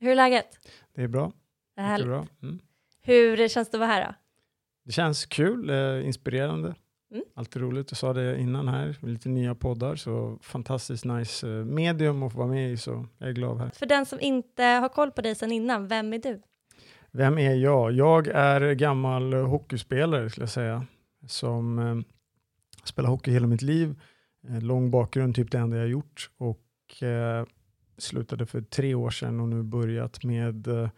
Hur är läget? Det är bra. Det är härligt. bra. Mm. Hur känns det att vara här då? Det känns kul, eh, inspirerande. Mm. Alltid roligt. Jag sa det innan här, lite nya poddar, så fantastiskt nice eh, medium att få vara med i, så jag är glad här. För den som inte har koll på dig sedan innan, vem är du? Vem är jag? Jag är gammal eh, hockeyspelare, skulle jag säga, som eh, spelat hockey hela mitt liv. Eh, lång bakgrund, typ det enda jag gjort. Och eh, slutade för tre år sedan och nu börjat med eh,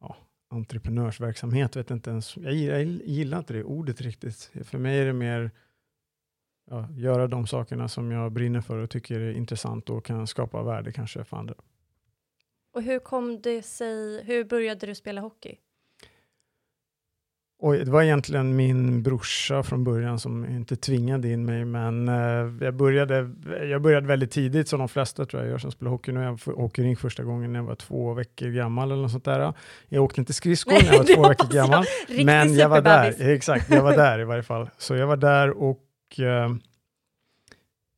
ja, entreprenörsverksamhet. Vet inte ens, jag, gillar- jag gillar inte det ordet riktigt. För mig är det mer ja, göra de sakerna som jag brinner för och tycker är intressant och kan skapa värde kanske för andra. Och hur kom det sig, hur började du spela hockey? Oj, det var egentligen min brorsa från början som inte tvingade in mig, men eh, jag, började, jag började väldigt tidigt, som de flesta tror jag gör som spelar hockey. Nu jag hockeyrink första gången när jag var två veckor gammal eller något sånt där. Jag åkte inte skridskor när jag var två var veckor gammal, men jag var där. Exakt, jag var där i varje fall. Så jag var där och eh,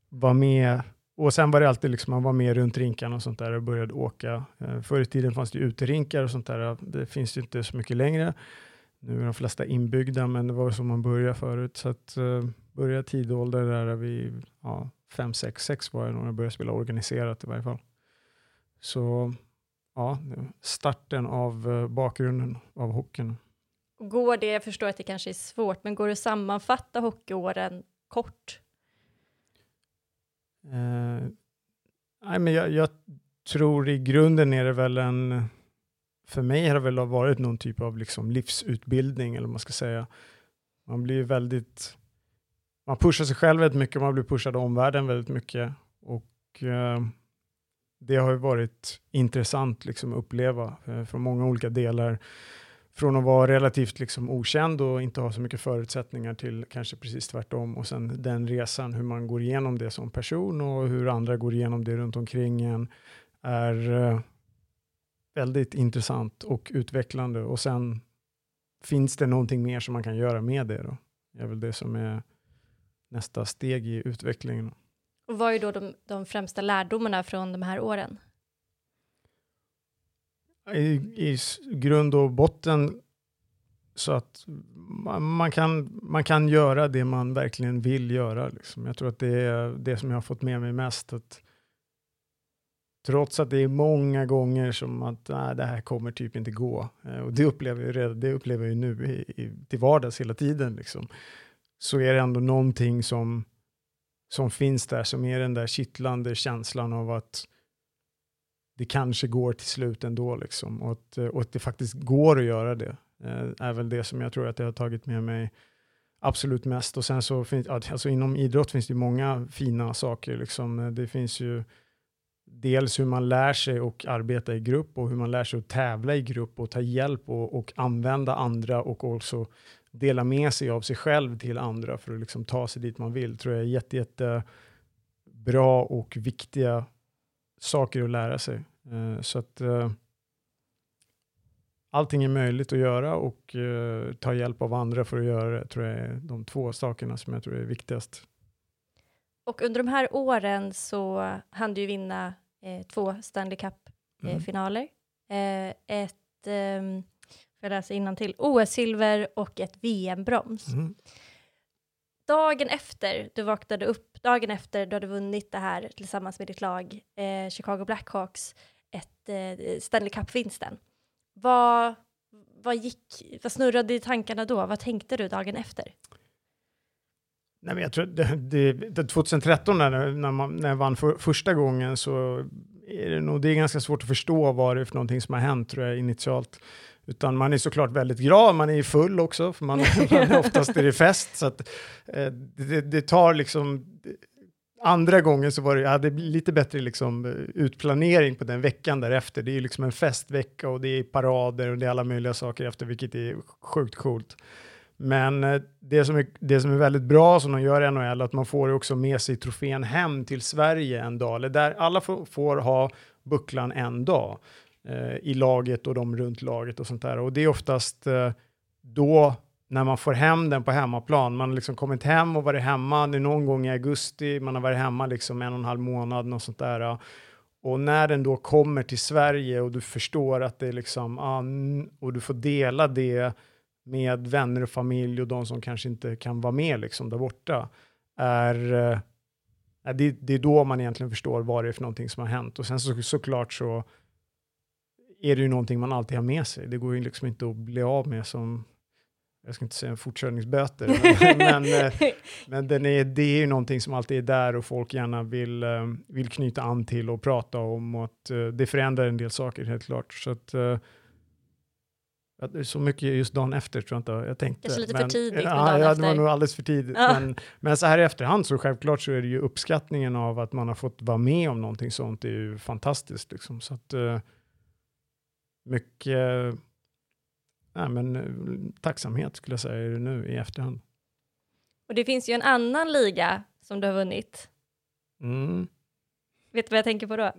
var med och sen var det alltid liksom, man var med runt rinkarna och sånt där och började åka. Eh, förr i tiden fanns det uterinkar och sånt där. Det finns ju inte så mycket längre. Nu är de flesta inbyggda, men det var så man började förut. Så att uh, började tid och ålder där vid ja, fem, sex, sex var jag nog när jag började spela organiserat i varje fall. Så ja, starten av eh, bakgrunden av hockeyn. Går det, jag förstår att det kanske är svårt, men går det att sammanfatta hockeyåren kort? Eh, nej, men jag, jag tror i grunden är det väl en, för mig har det väl varit någon typ av liksom livsutbildning eller vad man ska säga. Man blir väldigt, man pushar sig själv väldigt mycket, man blir pushad av omvärlden väldigt mycket och eh, det har ju varit intressant liksom att uppleva eh, från många olika delar. Från att vara relativt liksom okänd och inte ha så mycket förutsättningar till kanske precis tvärtom. Och sen den resan, hur man går igenom det som person och hur andra går igenom det runt omkring en är eh, väldigt intressant och utvecklande. Och sen finns det någonting mer som man kan göra med det då. Det är väl det som är nästa steg i utvecklingen. Och vad är då de, de främsta lärdomarna från de här åren? I, i grund och botten så att man, man, kan, man kan göra det man verkligen vill göra. Liksom. Jag tror att det är det som jag har fått med mig mest. Att trots att det är många gånger som att nej, det här kommer typ inte gå. Eh, och det upplever jag, redan, det upplever jag ju nu i, i, till vardags hela tiden. Liksom. Så är det ändå någonting som, som finns där, som är den där kittlande känslan av att det kanske går till slut ändå liksom. Och att, eh, och att det faktiskt går att göra det. Eh, är väl det som jag tror att jag har tagit med mig absolut mest. Och sen så finns, alltså inom idrott finns det många fina saker. Liksom. Det finns ju dels hur man lär sig att arbeta i grupp och hur man lär sig att tävla i grupp och ta hjälp och, och använda andra och också dela med sig av sig själv till andra för att liksom ta sig dit man vill. tror jag är jätte, jätte bra och viktiga saker att lära sig. Eh, så att eh, allting är möjligt att göra och eh, ta hjälp av andra för att göra det, tror jag är de två sakerna som jag tror är viktigast. Och under de här åren så hann du vinna eh, två Stanley Cup-finaler. Mm. Eh, ett, eh, får jag läsa till OS-silver och ett VM-brons. Mm. Dagen efter du vaknade upp, dagen efter du hade vunnit det här tillsammans med ditt lag, eh, Chicago Blackhawks, ett eh, Stanley Cup-vinsten. Vad, vad, gick, vad snurrade i tankarna då? Vad tänkte du dagen efter? Nej, men jag tror det, det, det 2013 när, när, man, när jag vann för, första gången så är det nog det är ganska svårt att förstå vad det är för någonting som har hänt tror jag initialt. Utan man är såklart väldigt glad, man är full också, för man, man oftast är det fest. Så att, eh, det, det, tar liksom, andra gången så var det, jag hade lite bättre liksom, utplanering på den veckan därefter. Det är ju liksom en festvecka och det är parader och det är alla möjliga saker efter, vilket är sjukt coolt. Men eh, det som, är, det som är väldigt bra som de gör i NHL, att man får också med sig trofén hem till Sverige en dag, eller där alla får, får ha bucklan en dag eh, i laget och de runt laget och sånt där. Och det är oftast eh, då när man får hem den på hemmaplan. Man har liksom kommit hem och varit hemma, det är någon gång i augusti, man har varit hemma liksom en och en halv månad, och sånt där. Och när den då kommer till Sverige och du förstår att det är liksom, ah, och du får dela det med vänner och familj och de som kanske inte kan vara med liksom där borta, är, eh, det, det, är då man egentligen förstår vad det är för någonting som har hänt. Och sen så, såklart så är det ju någonting man alltid har med sig. Det går ju liksom inte att bli av med som, jag ska inte säga fortkörningsböter, men, men, eh, men den är, det är ju någonting som alltid är där och folk gärna vill, eh, vill knyta an till och prata om. Och att, det förändrar en del saker helt klart. Så att, så mycket just dagen efter tror jag inte jag tänkte. Kanske lite men, för tidigt. Ja, ja, det var nog alldeles för tidigt. Ja. Men, men, så här i efterhand så självklart så är det ju uppskattningen av att man har fått vara med om någonting sånt är ju fantastiskt. Liksom. Så att, uh, mycket uh, men, uh, tacksamhet skulle jag säga är det nu i efterhand. Och det finns ju en annan liga som du har vunnit. Mm. Vet du vad jag tänker på då?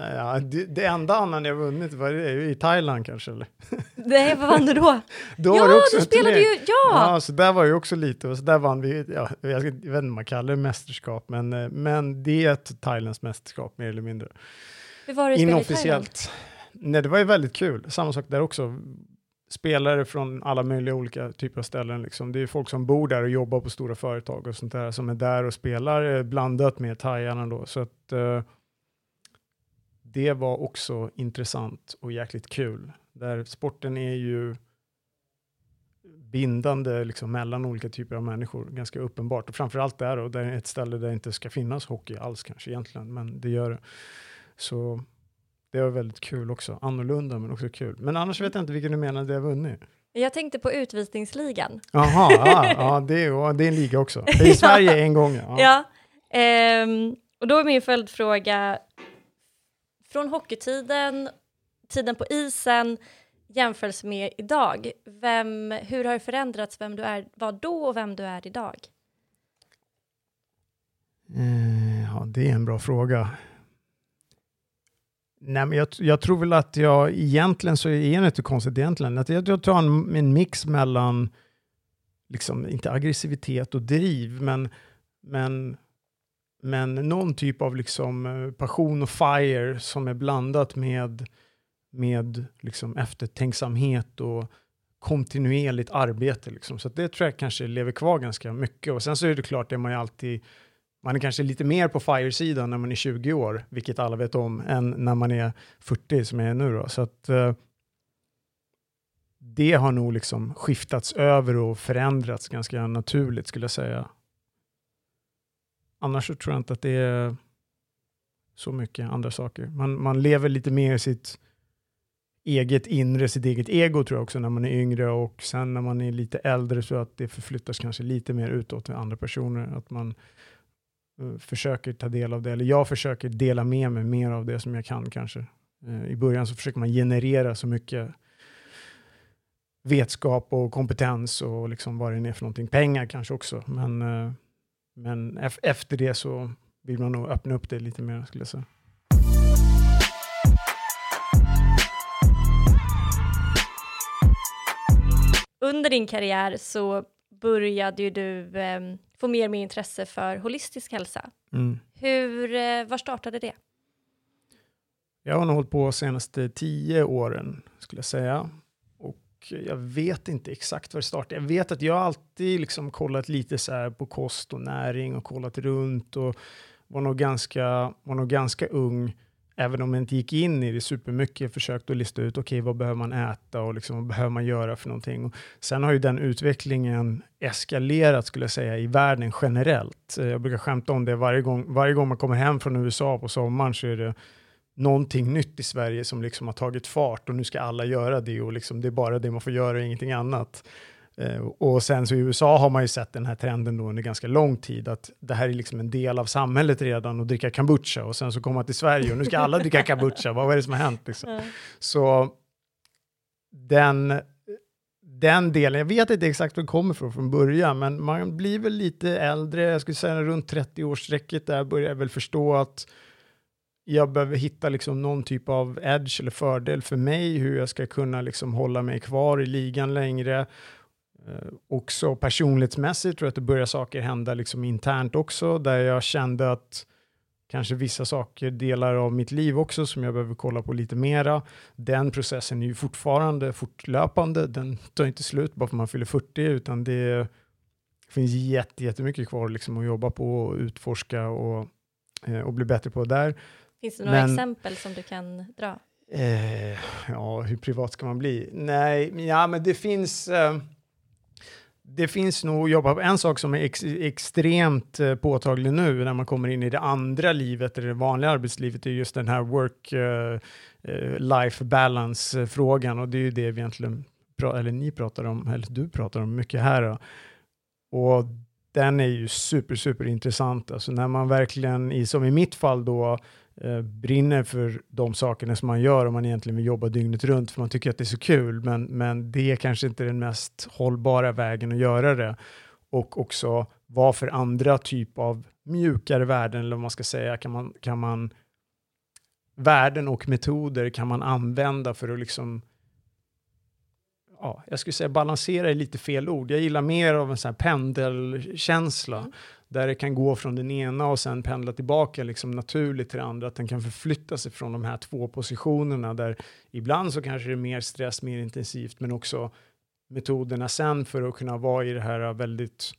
Ja, det, det enda annan jag vunnit var i Thailand kanske eller? Nej, vad vann du då? då ja, var du spelade ju, ja! Ja, så där var ju också lite, och så där vann vi, ja, jag, vet inte om man kallar det mästerskap, men, eh, men det är ett Thailands mästerskap mer eller mindre. Hur var det att Inofficiellt. Nej, det var ju väldigt kul. Samma sak där också. Spelare från alla möjliga olika typer av ställen. Liksom. Det är folk som bor där och jobbar på stora företag och sånt där som är där och spelar eh, blandat med thaiarna. då. Så att, eh, det var också intressant och jäkligt kul. Där sporten är ju bindande liksom, mellan olika typer av människor, ganska uppenbart. Och framförallt där och där är ett ställe där det inte ska finnas hockey alls kanske egentligen, men det gör det. Så det var väldigt kul också. Annorlunda men också kul. Men annars vet jag inte vilken du menar det har vunnit. Jag tänkte på utvisningsligan. Jaha, ja, ja, det, är, det är en liga också. Det är i Sverige en gång. Ja, ja um, och då är min följdfråga, från hockeytiden, tiden på isen, jämfört med idag, vem, hur har det förändrats vem du är, var då och vem du är idag? Uh, ja, det är en bra fråga. Nej, men jag, jag, tror väl att jag egentligen så är det inte konstigt egentligen. Att jag, jag tar en, en mix mellan, liksom, inte aggressivitet och driv, men, men, men någon typ av liksom, eh, passion och fire som är blandat med, med liksom, eftertänksamhet och kontinuerligt arbete. Liksom. Så det tror jag kanske lever kvar ganska mycket. Och sen så är det klart, det är man ju alltid man är kanske lite mer på FIRE-sidan när man är 20 år, vilket alla vet om, än när man är 40 som jag är nu. Då. Så att, eh, det har nog liksom skiftats över och förändrats ganska naturligt skulle jag säga. Annars så tror jag inte att det är så mycket andra saker. Man, man lever lite mer sitt eget inre, sitt eget ego tror jag också när man är yngre och sen när man är lite äldre så att det förflyttas kanske lite mer utåt till andra personer. Att man Eh, försöker ta del av det, eller jag försöker dela med mig mer av det som jag kan kanske. Eh, I början så försöker man generera så mycket vetskap och kompetens och liksom vad det är för någonting. Pengar kanske också, men, eh, men efter det så vill man nog öppna upp det lite mer skulle jag säga. under din karriär så började ju du eh, få mer och mer intresse för holistisk hälsa. Mm. Hur, eh, var startade det? Jag har nog hållit på senaste tio åren skulle jag säga. Och jag vet inte exakt var det startade. Jag vet att jag alltid liksom kollat lite så på kost och näring och kollat runt och var nog ganska, var nog ganska ung även om jag inte gick in i det supermycket, försökte att lista ut, okej, okay, vad behöver man äta och liksom, vad behöver man göra för någonting? Och sen har ju den utvecklingen eskalerat, skulle jag säga, i världen generellt. Eh, jag brukar skämta om det varje gång, varje gång man kommer hem från USA på sommaren så är det någonting nytt i Sverige som liksom har tagit fart och nu ska alla göra det och liksom det är bara det man får göra och ingenting annat. Eh, och sen så i USA har man ju sett den här trenden då under ganska lång tid, att det här är liksom en del av samhället redan att dricka kombucha och sen så kommer man till Sverige och nu ska alla dricka kombucha, vad är det som har hänt? Liksom? Mm. Så den, den delen, jag vet inte exakt var det kommer från från början, men man blir väl lite äldre, jag skulle säga runt 30-årsstrecket där börjar jag väl förstå att jag behöver hitta liksom någon typ av edge eller fördel för mig, hur jag ska kunna liksom hålla mig kvar i ligan längre också personlighetsmässigt tror jag att det börjar saker hända liksom internt också, där jag kände att kanske vissa saker, delar av mitt liv också, som jag behöver kolla på lite mera. Den processen är ju fortfarande fortlöpande, den tar inte slut bara för att man fyller 40, utan det finns jättemycket kvar liksom att jobba på och utforska och, eh, och bli bättre på där. Finns det några Men, exempel som du kan dra? Eh, ja, hur privat ska man bli? Nej, ja, men det finns... Eh, det finns nog att jobba på. En sak som är ex extremt eh, påtaglig nu när man kommer in i det andra livet, eller det vanliga arbetslivet, är just den här work-life eh, eh, uh, balance-frågan och det är ju det vi egentligen, eller ni pratar om, eller du pratar om mycket här. Då. Och den är ju super, super intressant. Alltså när man verkligen, som i mitt fall då, eh, brinner för de sakerna som man gör om man egentligen vill jobba dygnet runt för man tycker att det är så kul, men, men det är kanske inte den mest hållbara vägen att göra det. Och också vad för andra typ av mjukare värden, eller vad man ska säga, kan man, kan man värden och metoder kan man använda för att liksom ja, jag skulle säga balansera är lite fel ord. Jag gillar mer av en sån här pendelkänsla. Mm där det kan gå från den ena och sen pendla tillbaka liksom naturligt till det andra, att den kan förflytta sig från de här två positionerna där ibland så kanske det är mer stress, mer intensivt, men också metoderna sen för att kunna vara i det här väldigt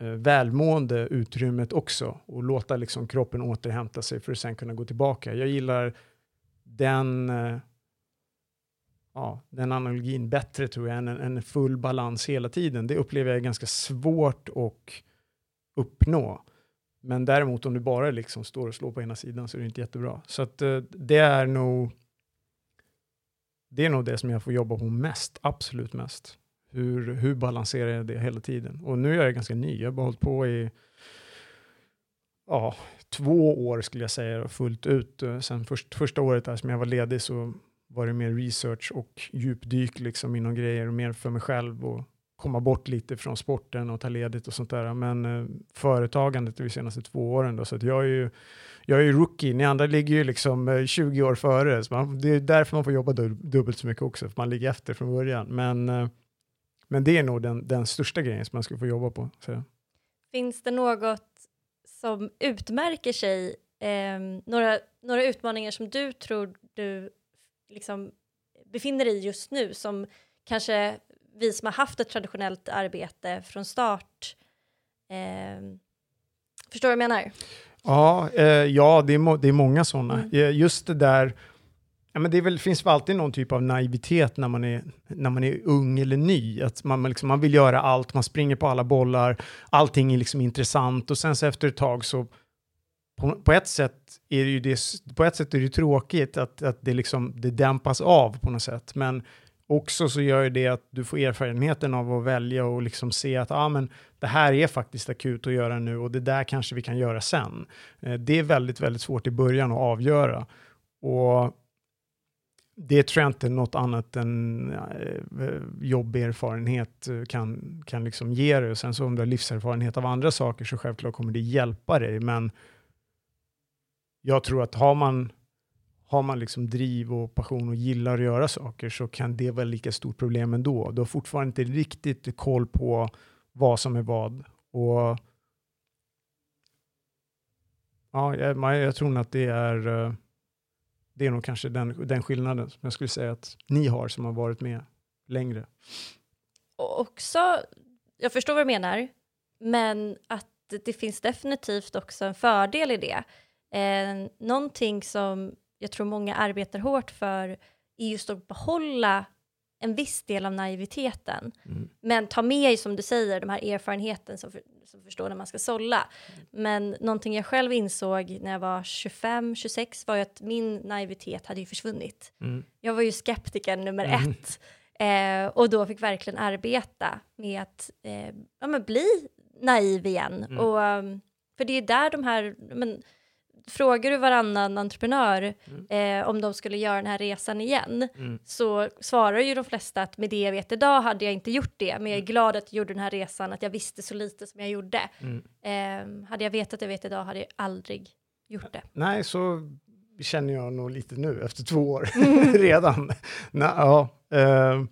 eh, välmående utrymmet också och låta liksom kroppen återhämta sig för att sen kunna gå tillbaka. Jag gillar den, eh, ja, den analogin bättre tror jag än en, en full balans hela tiden. Det upplever jag är ganska svårt att uppnå. Men däremot om du bara liksom står och slår på ena sidan så är det inte jättebra. Så att, eh, det är nog det är nog det som jag får jobba på mest, absolut mest. Hur, hur balanserar jag det hela tiden? Och nu är jag ganska ny, jag har bara hållit på i ja, två år skulle jag säga fullt ut. Eh, sen först, första året där som jag var ledig så var det mer research och djupdyk liksom inom grejer och mer för mig själv och komma bort lite från sporten och ta ledigt och sånt där. Men eh, företagandet de senaste två åren då, så att jag är ju jag är ju rookie, ni andra ligger ju liksom eh, 20 år före, så man, det är därför man får jobba dubbelt så mycket också, för man ligger efter från början. Men, eh, men det är nog den, den största grejen som man skulle få jobba på. Så. Finns det något som utmärker sig, eh, några, några utmaningar som du tror du liksom befinner dig i just nu, som kanske vi som har haft ett traditionellt arbete från start eh, Förstår du vad jag menar? Ja, eh, ja det, är det är många sådana. Mm. Eh, just det där, ja, men det väl, finns väl alltid någon typ av naivitet när man är, när man är ung eller ny. Att man, man, liksom, man vill göra allt, man springer på alla bollar, allting är liksom intressant och sen så efter ett tag så på, på, ett sätt är det ju det, på ett sätt är det tråkigt att, att det, liksom, det dämpas av på något sätt, men också så gör det att du får erfarenheten av att välja och liksom se att ah, men det här är faktiskt akut att göra nu och det där kanske vi kan göra sen. Eh, det är väldigt, väldigt svårt i början att avgöra. Och det tror jag inte något annat än eh, jobberfarenhet eh, kan, kan liksom ge dig. Och sen så om du har livserfarenhet av andra saker så självklart kommer det hjälpa dig. Men jag tror att har man, har man liksom driv och passion och gillar att göra saker så kan det vara lika stort problem ändå. Du har fortfarande inte riktigt koll på vad som är vad. Och ja, jag, jag tror att det är, eh, det är nog kanske den, den skillnaden som jag skulle säga att ni har som har varit med längre. Och också, jag förstår vad du menar, men att det finns definitivt också en fördel i det. Eh, någonting som jag tror många arbetar hårt för är just att behålla en viss del av naiviteten. Mm. Men ta med, som du säger, de här erfarenheten som, för, som förstår när man ska sålla. Mm. Men någonting jag själv insåg när jag var 25-26 var ju att min naivitet hade ju försvunnit. Mm. Jag var ju skeptiker nummer mm. ett. Eh, och då fick verkligen arbeta med att eh, ja, bli naiv igen. Mm. Och, um, för det är där de här, men, frågar du varannan entreprenör mm. eh, om de skulle göra den här resan igen, mm. så svarar ju de flesta att med det jag vet idag hade jag inte gjort det, men jag är mm. glad att jag gjorde den här resan, att jag visste så lite som jag gjorde. Mm. Eh, hade jag vetat det jag vet idag hade jag aldrig gjort det. Nej, så känner jag nog lite nu efter två år redan. Nej, ja, eh,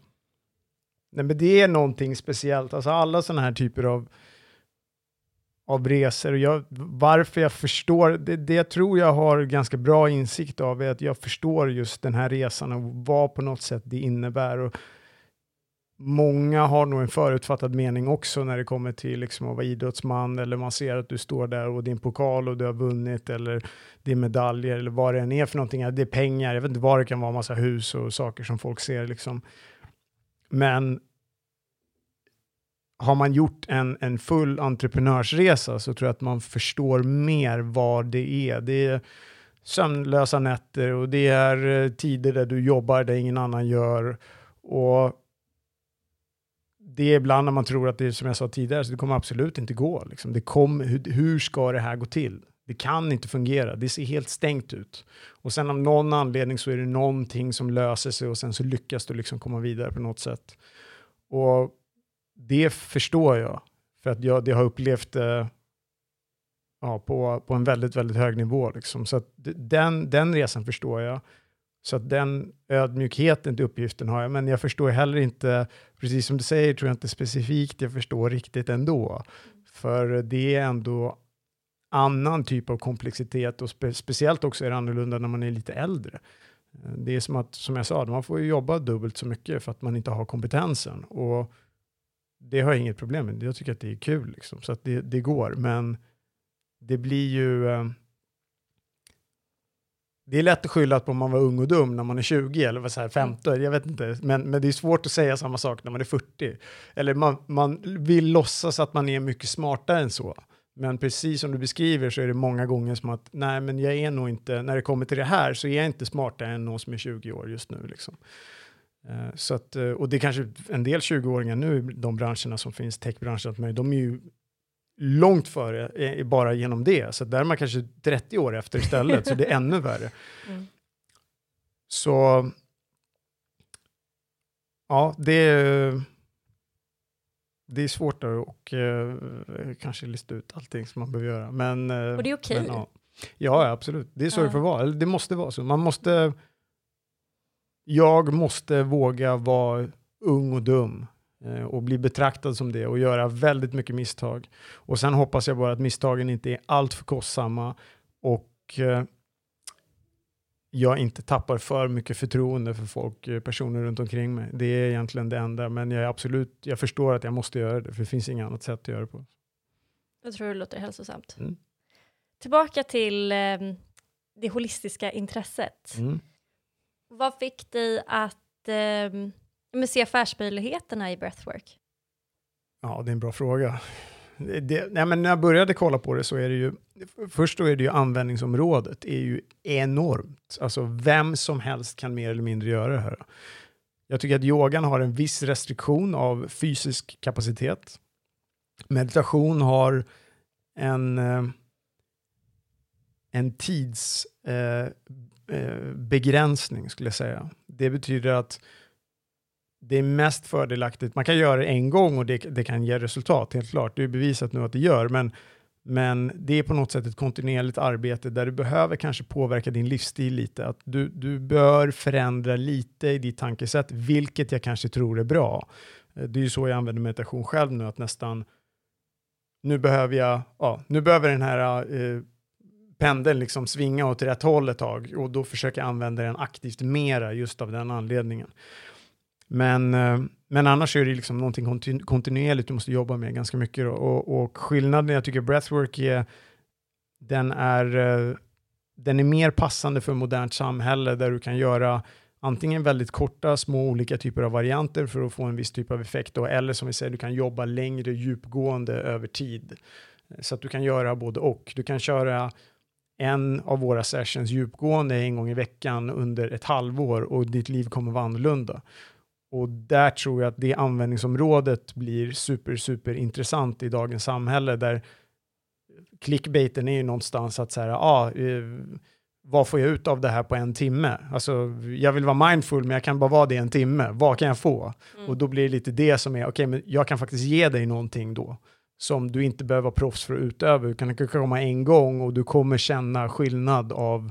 nej, men det är någonting speciellt, alltså alla sådana här typer av av resor. Och jag, varför jag förstår, det, det jag tror jag har ganska bra insikt av är att jag förstår just den här resan och vad på något sätt det innebär. Och många har nog en förutfattad mening också när det kommer till liksom att vara idrottsman eller man ser att du står där och din pokal och du har vunnit eller din medaljer eller vad det än är för någonting. Det är pengar, jag vet inte vad det kan vara, massa hus och saker som folk ser liksom. Men har man gjort en, en full entreprenörsresa så tror jag att man förstår mer vad det är. Det är sömnlösa nätter och det är eh, tider där du jobbar där ingen annan gör. Och det är ibland när man tror att det är som jag sa tidigare, så det kommer absolut inte gå. Liksom. Det kom, hur, hur ska det här gå till? Det kan inte fungera, det ser helt stängt ut. Och sen av någon anledning så är det någonting som löser sig och sen så lyckas du liksom komma vidare på något sätt. Och det förstår jag, för att jag det har upplevt det ja, på, på en väldigt, väldigt hög nivå. Liksom. Så den, den resan förstår jag. Så att den ödmjukheten till uppgiften har jag, men jag förstår heller inte, precis som du säger, tror jag inte specifikt jag förstår riktigt ändå. För det är ändå annan typ av komplexitet och spe, speciellt också är det annorlunda när man är lite äldre. Det är som att, som jag sa, man får jobba dubbelt så mycket för att man inte har kompetensen. Och det har jag inget problem med. Jag tycker att det är kul, liksom, så att det, det går. Men det blir ju... Eh, det är lätt att skylla på om man var ung och dum när man är 20 eller så här 15, jag vet inte. Men, men det är svårt att säga samma sak när man är 40. Eller man, man vill låtsas att man är mycket smartare än så. Men precis som du beskriver så är det många gånger som att nej, men jag är nog inte, när det kommer till det här så är jag inte smartare än någon som är 20 år just nu. Liksom. Eh, så att, eh, och det är kanske en del 20-åringar nu, de branscherna som finns, techbranscherna, de är ju långt före eh, bara genom det. Så där är man kanske 30 år efter istället, så det är ännu värre. Mm. Så ja, det är, det är svårt att uh, kanske lista ut allting som man behöver göra. Men, uh, och det är okej? Okay. Ja. ja, absolut. Det är så ja. det får vara. Det måste vara så. Man måste jag måste våga vara ung och dum eh, och bli betraktad som det och göra väldigt mycket misstag. Och sen hoppas jag bara att misstagen inte är alltför kostsamma och eh, jag inte tappar för mycket förtroende för folk, eh, personer runt omkring mig. Det är egentligen det enda, men jag är absolut, jag förstår att jag måste göra det, för det finns inget annat sätt att göra det på. Jag tror det låter hälsosamt. Mm. Tillbaka till eh, det holistiska intresset. Mm. Vad fick dig att eh, se affärsmöjligheterna i breathwork? Ja, det är en bra fråga. det, nej, men när jag började kolla på det så är det ju, först då är det ju användningsområdet är ju enormt. Alltså vem som helst kan mer eller mindre göra det här. Jag tycker att yogan har en viss restriktion av fysisk kapacitet. Meditation har en, eh, en tids... eh, Eh, begränsning skulle jag säga. Det betyder att det är mest fördelaktigt. Man kan göra det en gång och det, det kan ge resultat, helt klart. Det är bevisat nu att det gör, men, men det är på något sätt ett kontinuerligt arbete där du behöver kanske påverka din livsstil lite. Att du, du bör förändra lite i ditt tankesätt, vilket jag kanske tror är bra. Eh, det är ju så jag använder meditation själv nu, att nästan nu behöver jag, ja, nu behöver den här eh, pendeln liksom svinga åt rätt håll ett tag och då försöker jag använda den aktivt mera just av den anledningen. Men, eh, men annars är det liksom någonting kontinu kontinuerligt du måste jobba med ganska mycket. Och, och skillnaden jag tycker breathwork är, den är, eh, den är mer passande för modernt samhälle där du kan göra antingen väldigt korta, små olika typer av varianter för att få en viss typ av effekt, då, eller som vi säger, du kan jobba längre, djupgående över tid. Så att du kan göra både och. Du kan köra en av våra sessions djupgående en gång i veckan under ett halvår och ditt liv kommer vara annorlunda. Och där tror jag att det användningsområdet blir super, super intressant i dagens samhälle där clickbaiten är ju någonstans att så här, ah, eh, vad får jag ut av det här på en timme? Alltså, jag vill vara mindful, men jag kan bara vara det en timme. Vad kan jag få? Mm. Och då blir det lite det som är, okej, okay, men jag kan faktiskt ge dig någonting då som du inte behöver vara proffs för att utöva. utan Du kan komma en gång och du kommer känna skillnad av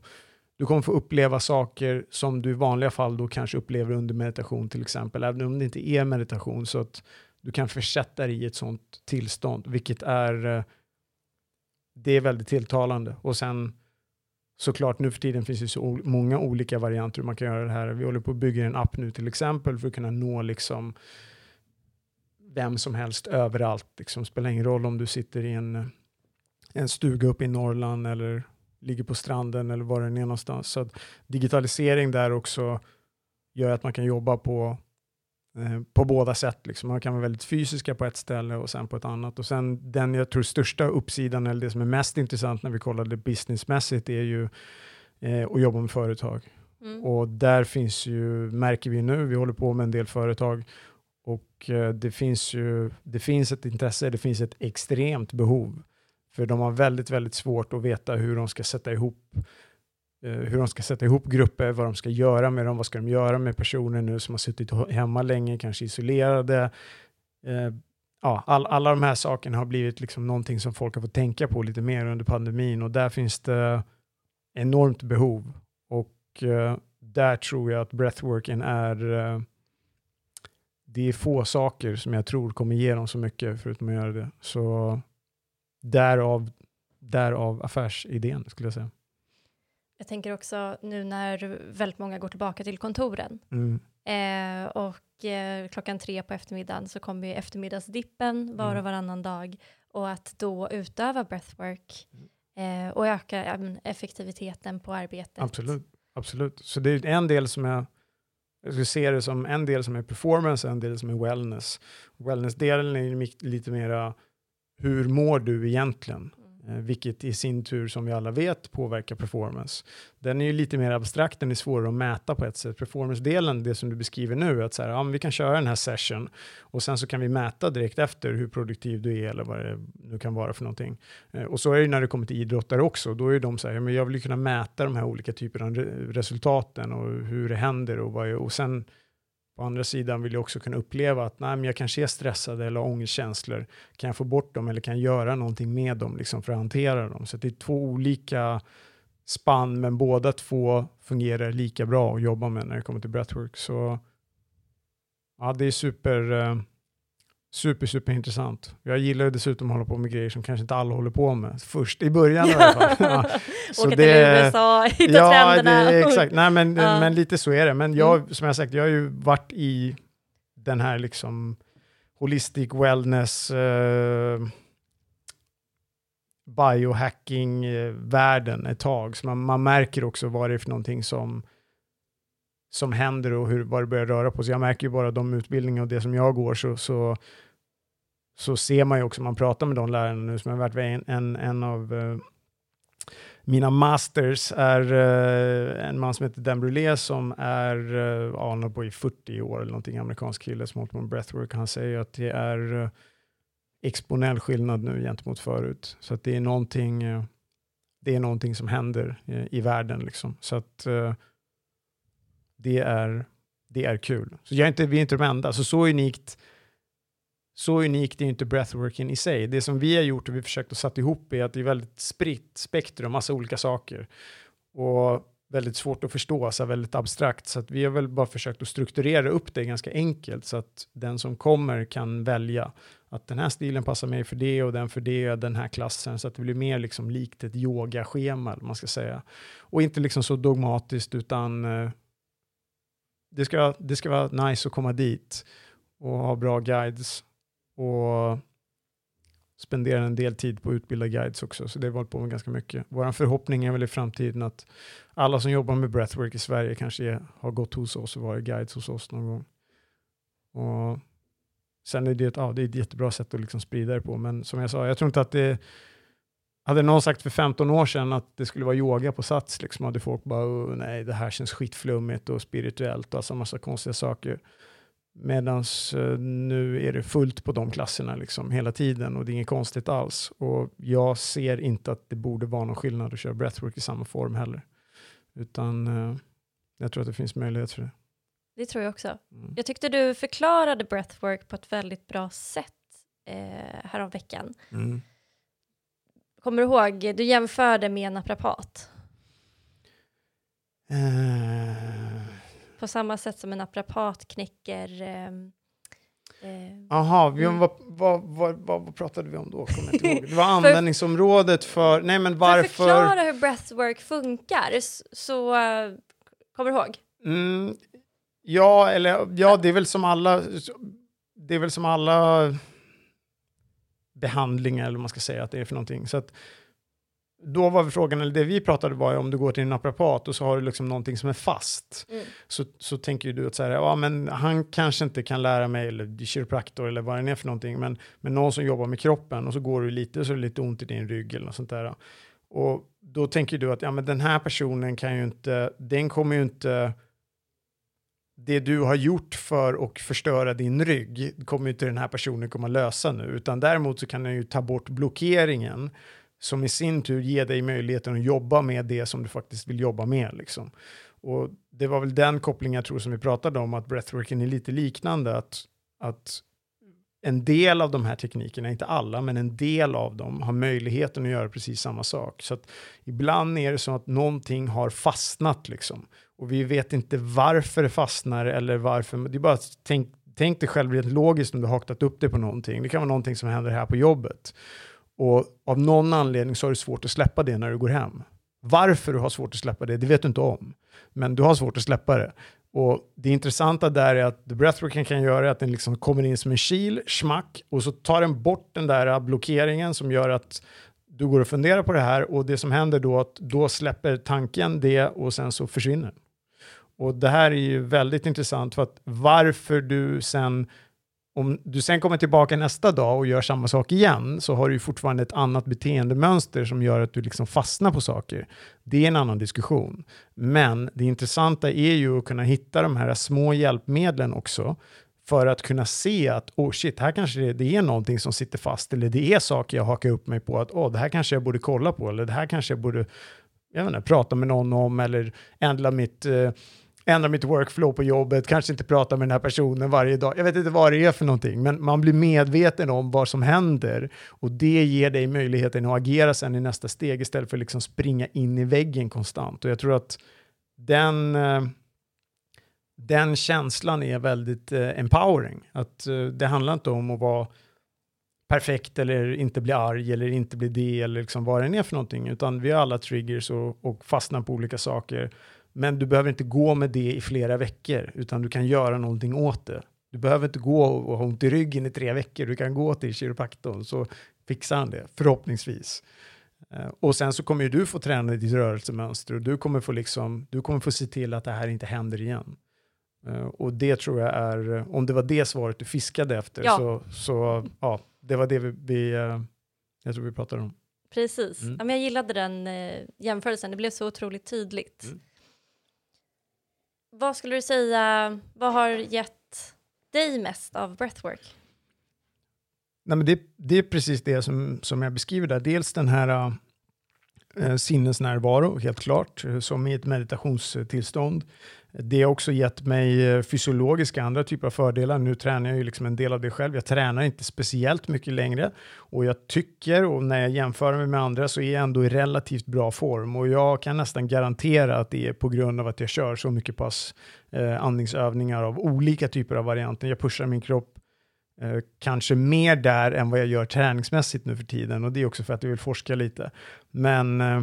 du kommer få uppleva saker som du i vanliga fall då kanske upplever under meditation till exempel, även om det inte är meditation, så att du kan försätta dig i ett sånt tillstånd, vilket är, eh, det är väldigt tilltalande. Och sen såklart nu för tiden finns det så många olika varianter hur man kan göra det här. Vi håller på att bygga en app nu till exempel för att kunna nå liksom vem som helst överallt. Liksom, spelar ingen roll om du sitter i en, en stuga uppe i Norrland eller ligger på stranden eller var den är någonstans. Så digitalisering där också gör att man kan jobba på, eh, på båda sätt. Liksom. Man kan vara väldigt fysiska på ett ställe och sen på ett annat. Och sen den jag tror största uppsidan, eller det som är mest intressant när vi kollar det businessmässigt, är ju eh, att jobba med företag. Mm. Och där finns ju, märker vi nu, vi håller på med en del företag och eh, det finns ju det finns ett intresse, det finns ett extremt behov för de har väldigt, väldigt svårt att veta hur de ska sätta ihop eh, hur de ska sätta ihop grupper, vad de ska göra med dem, vad ska de göra med personer nu som har suttit hemma länge, kanske isolerade. Eh, ja, all, alla de här sakerna har blivit liksom någonting som folk har fått tänka på lite mer under pandemin och där finns det enormt behov. Och där tror jag att breathworken är det är få saker som jag tror kommer ge dem så mycket förutom att göra det. Så därav, därav affärsidén skulle jag säga. Jag tänker också nu när väldigt många går tillbaka till kontoren mm. eh, och eh, klockan tre på eftermiddagen så kommer ju eftermiddagsdippen var och mm. varannan dag och att då utöva breathwork eh, och öka effektiviteten på arbetet. Absolut, absolut. Så det är en del som jag jag skulle se det som en del som är performance, en del som är wellness. Wellness-delen är lite mera hur mår du egentligen? Eh, vilket i sin tur, som vi alla vet, påverkar performance. Den är ju lite mer abstrakt, den är svårare att mäta på ett sätt. Performance-delen, det som du beskriver nu, att så här, ja, vi kan köra den här session och sen så kan vi mäta direkt efter hur produktiv du är eller vad det nu kan vara för någonting. Eh, och så är det när det kommer till idrottare också, då är de så här, men jag vill kunna mäta de här olika typerna av resultaten och hur det händer och, vad jag, och sen Å andra sidan vill jag också kunna uppleva att nej, men jag kanske är stressad eller har ångestkänslor. Kan jag få bort dem eller kan jag göra någonting med dem liksom, för att hantera dem? Så det är två olika spann, men båda två fungerar lika bra att jobba med när det kommer till breathwork. Så ja, det är super, eh, super, super intressant. Jag gillar ju dessutom att hålla på med grejer som kanske inte alla håller på med. Först i början i alla fall. Ja. Så Åka det, till USA, hitta ja, trenderna. Det, exakt. Nej, men, ja. men lite så är det. Men jag, mm. som jag sagt, jag har ju varit i den här liksom holistic wellness, uh, biohacking-världen ett tag. Så man, man märker också vad det är för någonting som som händer och hur, vad det börjar röra på sig. Jag märker ju bara de utbildningar och det som jag går så, så så ser man ju också, man pratar med de lärarna nu, som har varit en, en, en av uh, mina masters är uh, en man som heter Dan Brulé som är eh, uh, ja, på i 40 år eller någonting, amerikansk kille som håller på med breathwork. Han säger att det är uh, exponell skillnad nu gentemot förut. Så att det är någonting, uh, det är någonting som händer i världen. Liksom. Så att det, är, det är kul. Så jag är inte, vi är inte de enda. Så, så unikt så unikt är inte breathworking i sig. Det som vi har gjort och vi försökt att sätta ihop är att det är väldigt spritt spektrum, massa olika saker. Och väldigt svårt att förstå, så väldigt abstrakt. Så att vi har väl bara försökt att strukturera upp det ganska enkelt så att den som kommer kan välja att den här stilen passar mig för det och den för det och den här klassen så att det blir mer liksom likt ett yogaschema, man ska säga. Och inte liksom så dogmatiskt utan eh, det, ska, det ska vara nice att komma dit och ha bra guides och spenderar en del tid på att utbilda guides också, så det har vi hållit på med ganska mycket. Vår förhoppning är väl i framtiden att alla som jobbar med breathwork i Sverige kanske har gått hos oss och varit guides hos oss någon gång. Och sen är det, ett, ja, det är ett jättebra sätt att liksom sprida det på, men som jag sa, jag tror inte att det hade någon sagt för 15 år sedan att det skulle vara yoga på Sats, liksom, hade folk bara, nej, det här känns skitflummigt och spirituellt och alltså massa konstiga saker. Medan eh, nu är det fullt på de klasserna liksom hela tiden och det är inget konstigt alls. Och jag ser inte att det borde vara någon skillnad att köra breathwork i samma form heller. Utan uh, jag tror att det finns möjlighet för det. Det tror jag också. Mm. Jag tyckte du förklarade breathwork på ett väldigt bra sätt eh, häromveckan. Mm. Kommer du ihåg, du jämförde med en naprapat. Uh på samma sätt som en naprapat knäcker ehm, eh, Jaha, eh, mm. vad, vad, vad, vad, pratade vi om då? Kommer inte ihåg. Det var användningsområdet för, nej men varför... För att förklara hur breathwork funkar, så kommer du ihåg? Mm, ja, eller ja, det är väl som alla, det är väl som alla behandlingar, eller vad man ska säga att det är för någonting. Så att då var frågan, eller det vi pratade var om du går till en naprapat och så har du liksom någonting som är fast. Mm. Så, så tänker du att så här, ja, men han kanske inte kan lära mig, eller kiropraktor eller vad det är för någonting, men, men någon som jobbar med kroppen och så går du lite så är det lite ont i din rygg eller något sånt där. Och då tänker du att ja, men den här personen kan ju inte, den kommer ju inte, det du har gjort för att förstöra din rygg kommer ju inte den här personen komma lösa nu, utan däremot så kan den ju ta bort blockeringen som i sin tur ger dig möjligheten att jobba med det som du faktiskt vill jobba med. Liksom. Och det var väl den kopplingen jag tror som vi pratade om, att breathworken är lite liknande, att, att en del av de här teknikerna, inte alla, men en del av dem har möjligheten att göra precis samma sak. Så att ibland är det så att någonting har fastnat liksom. Och vi vet inte varför det fastnar eller varför, det är bara tänk, tänk dig själv rent logiskt om du har haktat upp dig på någonting. Det kan vara någonting som händer här på jobbet. Och av någon anledning så har du svårt att släppa det när du går hem. Varför du har svårt att släppa det, det vet du inte om. Men du har svårt att släppa det. Och det intressanta där är att the breathworken kan göra är att den liksom kommer in som en kil, smack, och så tar den bort den där blockeringen som gör att du går och funderar på det här och det som händer då att då släpper tanken det och sen så försvinner och det här är ju väldigt intressant för att varför du sen om du sen kommer tillbaka nästa dag och gör samma sak igen så har du fortfarande ett annat beteendemönster som gör att du liksom fastnar på saker. Det är en annan diskussion. Men det intressanta är ju att kunna hitta de här små hjälpmedlen också för att kunna se att oh shit, här kanske det, det är någonting som sitter fast eller det är saker jag hakar upp mig på att oh, det här kanske jag borde kolla på eller det här kanske jag borde jag vet inte, prata med någon om eller ändra mitt eh, ändra mitt workflow på jobbet, kanske inte prata med den här personen varje dag. Jag vet inte vad det är för någonting, men man blir medveten om vad som händer och det ger dig möjligheten att agera sen i nästa steg istället för att liksom springa in i väggen konstant. Och jag tror att den, eh, den känslan är väldigt eh, empowering. Att eh, det handlar inte om att vara perfekt eller inte bli arg eller inte bli det eller liksom vad det är för någonting, utan vi har alla triggers och, och fastnar på olika saker. Men du behöver inte gå med det i flera veckor, utan du kan göra någonting åt det. Du behöver inte gå och ha ont i ryggen i tre veckor, du kan gå till kiropraktorn så fixar han det, förhoppningsvis. Eh, och sen så kommer ju du få träna ditt rörelsemönster och du kommer få, liksom, du kommer få se till att det här inte händer igen. Uh, och det tror jag är, om det var det svaret du fiskade efter, ja. så, så ja, det var det vi, vi uh, jag tror vi pratade om. Precis. Mm. Ja, men jag gillade den jämförelsen, det blev så otroligt tydligt. Mm. Vad skulle du säga, vad har gett dig mest av breathwork? Nej, men det, det är precis det som, som jag beskriver där. Dels den här äh, sinnesnärvaro, helt klart, eh, som i ett meditationstillstånd. Det har också gett mig eh, fysiologiska andra typer av fördelar. Nu tränar jag ju liksom en del av det själv. Jag tränar inte speciellt mycket längre och jag tycker, och när jag jämför mig med andra, så är jag ändå i relativt bra form och jag kan nästan garantera att det är på grund av att jag kör så mycket pass eh, andningsövningar av olika typer av varianter. Jag pushar min kropp eh, kanske mer där än vad jag gör träningsmässigt nu för tiden och det är också för att jag vill forska lite. Men, eh,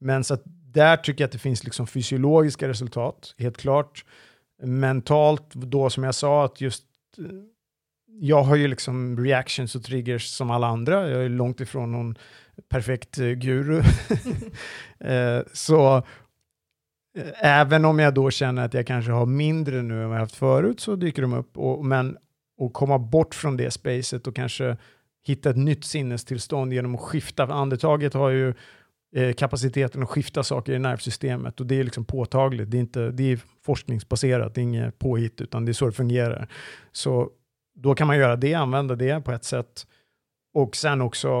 men så att där tycker jag att det finns liksom fysiologiska resultat, helt klart. Mentalt, då som jag sa, att just eh, jag har ju liksom reactions och triggers som alla andra. Jag är långt ifrån någon perfekt eh, guru. Eh, så även om jag då känner att jag kanske har mindre nu än vad jag haft förut så dyker de upp. Och, men att komma bort från det spacet och kanske hitta ett nytt sinnestillstånd genom att skifta. Andetaget har ju Eh, kapaciteten att skifta saker i nervsystemet och det är liksom påtagligt. Det är, inte, det är forskningsbaserat, det är inget påhitt, utan det är så det fungerar. Så då kan man göra det, använda det på ett sätt. Och sen också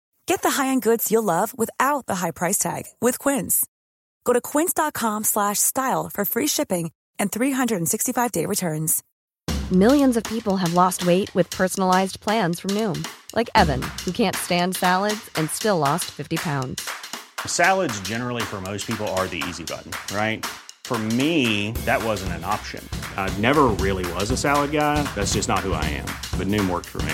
Get the high-end goods you'll love without the high price tag with Quince. Go to quince.com slash style for free shipping and 365-day returns. Millions of people have lost weight with personalized plans from Noom. Like Evan, who can't stand salads and still lost 50 pounds. Salads generally for most people are the easy button, right? For me, that wasn't an option. I never really was a salad guy. That's just not who I am. But Noom worked for me.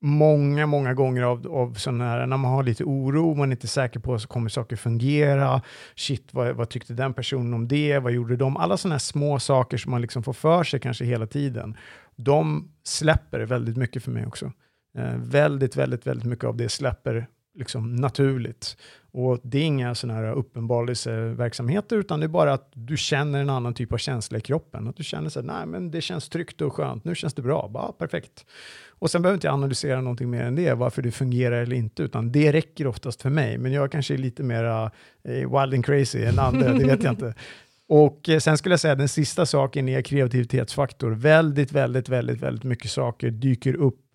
Många, många gånger av, av sådana här, när man har lite oro, man är inte säker på så kommer saker fungera, shit, vad, vad tyckte den personen om det, vad gjorde de? Alla sådana här små saker som man liksom får för sig kanske hela tiden, de släpper väldigt mycket för mig också. Eh, väldigt, väldigt, väldigt mycket av det släpper liksom naturligt. Och det är inga sådana här uppenbarelseverksamheter, utan det är bara att du känner en annan typ av känsla i kroppen. Att du känner så nej men det känns tryggt och skönt, nu känns det bra, bara perfekt. Och sen behöver inte jag analysera någonting mer än det, varför det fungerar eller inte, utan det räcker oftast för mig. Men jag kanske är lite mer eh, wild and crazy än andra, det vet jag inte. Och eh, sen skulle jag säga den sista saken är kreativitetsfaktor. Väldigt, väldigt, väldigt, väldigt mycket saker dyker upp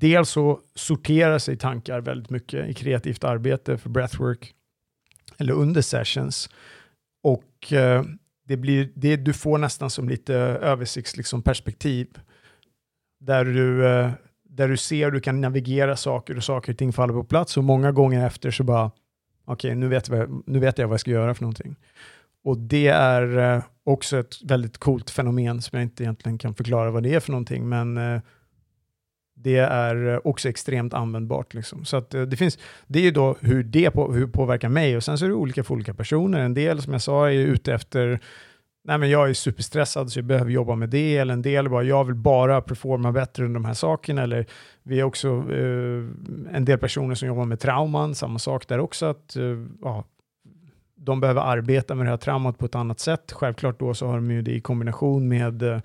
dels så sorterar sig tankar väldigt mycket i kreativt arbete för breathwork eller under sessions. Och eh, det blir, det, du får nästan som lite översiktsperspektiv liksom, där du, eh, där du ser du kan navigera saker och saker och ting faller på plats och många gånger efter så bara okej, okay, nu, vet jag, nu vet jag vad jag ska göra för någonting. Och det är eh, också ett väldigt coolt fenomen som jag inte egentligen kan förklara vad det är för någonting, men eh, det är eh, också extremt användbart. Liksom. Så att, eh, det, finns, det är ju då hur det på, hur påverkar mig och sen så är det olika för olika personer. En del som jag sa är ute efter Nej, men jag är superstressad så jag behöver jobba med det, eller en del bara, jag vill bara performa bättre under de här sakerna, eller vi är också eh, en del personer som jobbar med trauman, samma sak där också, att eh, ja, de behöver arbeta med det här traumat på ett annat sätt. Självklart då så har de ju det i kombination med eh,